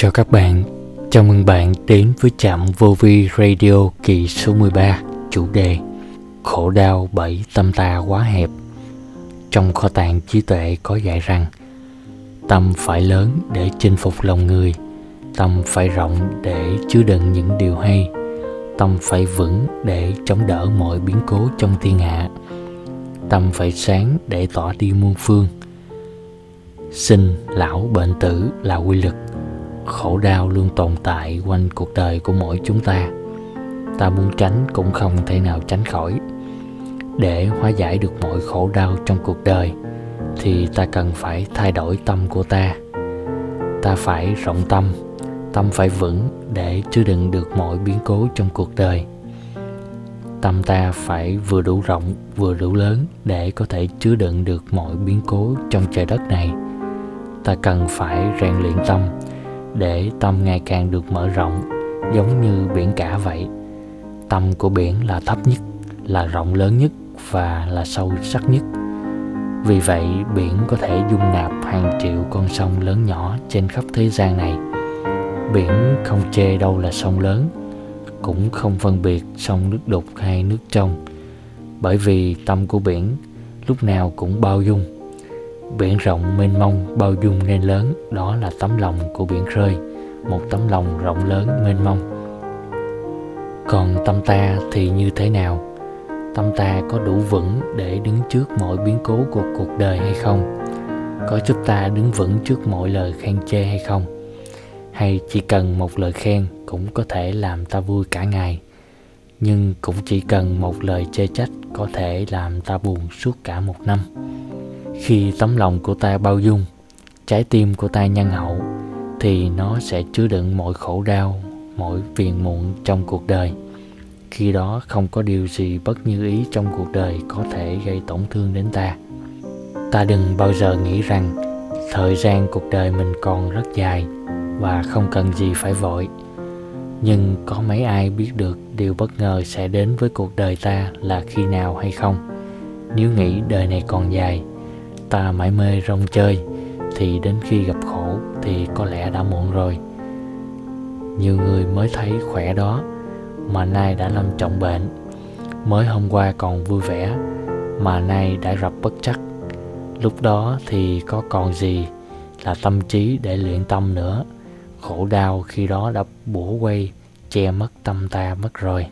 Chào các bạn, chào mừng bạn đến với trạm vô vi radio kỳ số 13 Chủ đề Khổ đau bởi tâm ta quá hẹp. Trong kho tàng trí tuệ có dạy rằng Tâm phải lớn để chinh phục lòng người Tâm phải rộng để chứa đựng những điều hay Tâm phải vững để chống đỡ mọi biến cố trong thiên hạ Tâm phải sáng để tỏ đi muôn phương. Sinh, lão, bệnh tử là quy luật khổ đau luôn tồn tại quanh cuộc đời của mỗi chúng ta. Ta muốn tránh cũng không thể nào tránh khỏi. Để hóa giải được mọi khổ đau trong cuộc đời, thì ta cần phải thay đổi tâm của ta. Ta phải rộng tâm tâm phải vững để chứa đựng được mọi biến cố trong cuộc đời. Tâm ta phải vừa đủ rộng, vừa đủ lớn để có thể chứa đựng được mọi biến cố trong trời đất này. Ta cần phải rèn luyện tâm để tâm ngày càng được mở rộng, giống như biển cả vậy. Tâm của biển là thấp nhất, là rộng lớn nhất và là sâu sắc nhất. Vì vậy, biển có thể dung nạp hàng triệu con sông lớn nhỏ trên khắp thế gian này. Biển không chê đâu là sông lớn, cũng không phân biệt sông nước đục hay nước trong. Bởi vì tâm của biển lúc nào cũng bao dung Biển rộng mênh mông bao dung nên lớn, Đó là tấm lòng của biển khơi, Một tấm lòng rộng lớn mênh mông Còn tâm ta thì như thế nào? Tâm ta có đủ vững để đứng trước mọi biến cố của cuộc đời hay không? Có giúp ta đứng vững trước mọi lời khen chê hay không? Hay chỉ cần một lời khen cũng có thể làm ta vui cả ngày Nhưng cũng chỉ cần một lời chê trách có thể làm ta buồn suốt cả một năm khi tấm lòng của ta bao dung, trái tim của ta nhân hậu, thì nó sẽ chứa đựng mọi khổ đau, mọi phiền muộn trong cuộc đời. Khi đó không có điều gì bất như ý trong cuộc đời có thể gây tổn thương đến ta. Ta đừng bao giờ nghĩ rằng thời gian cuộc đời mình còn rất dài và không cần gì phải vội. Nhưng có mấy ai biết được điều bất ngờ sẽ đến với cuộc đời ta là khi nào hay không? Nếu nghĩ đời này còn dài ta mãi mê rong chơi, thì đến khi gặp khổ thì có lẽ đã muộn rồi. Nhiều người mới thấy khỏe đó, mà nay đã lâm trọng bệnh. Mới hôm qua còn vui vẻ, mà nay đã gặp bất chắc. Lúc đó thì có còn gì là tâm trí để luyện tâm nữa. Khổ đau khi đó đã bủa quay, che mất tâm ta mất rồi.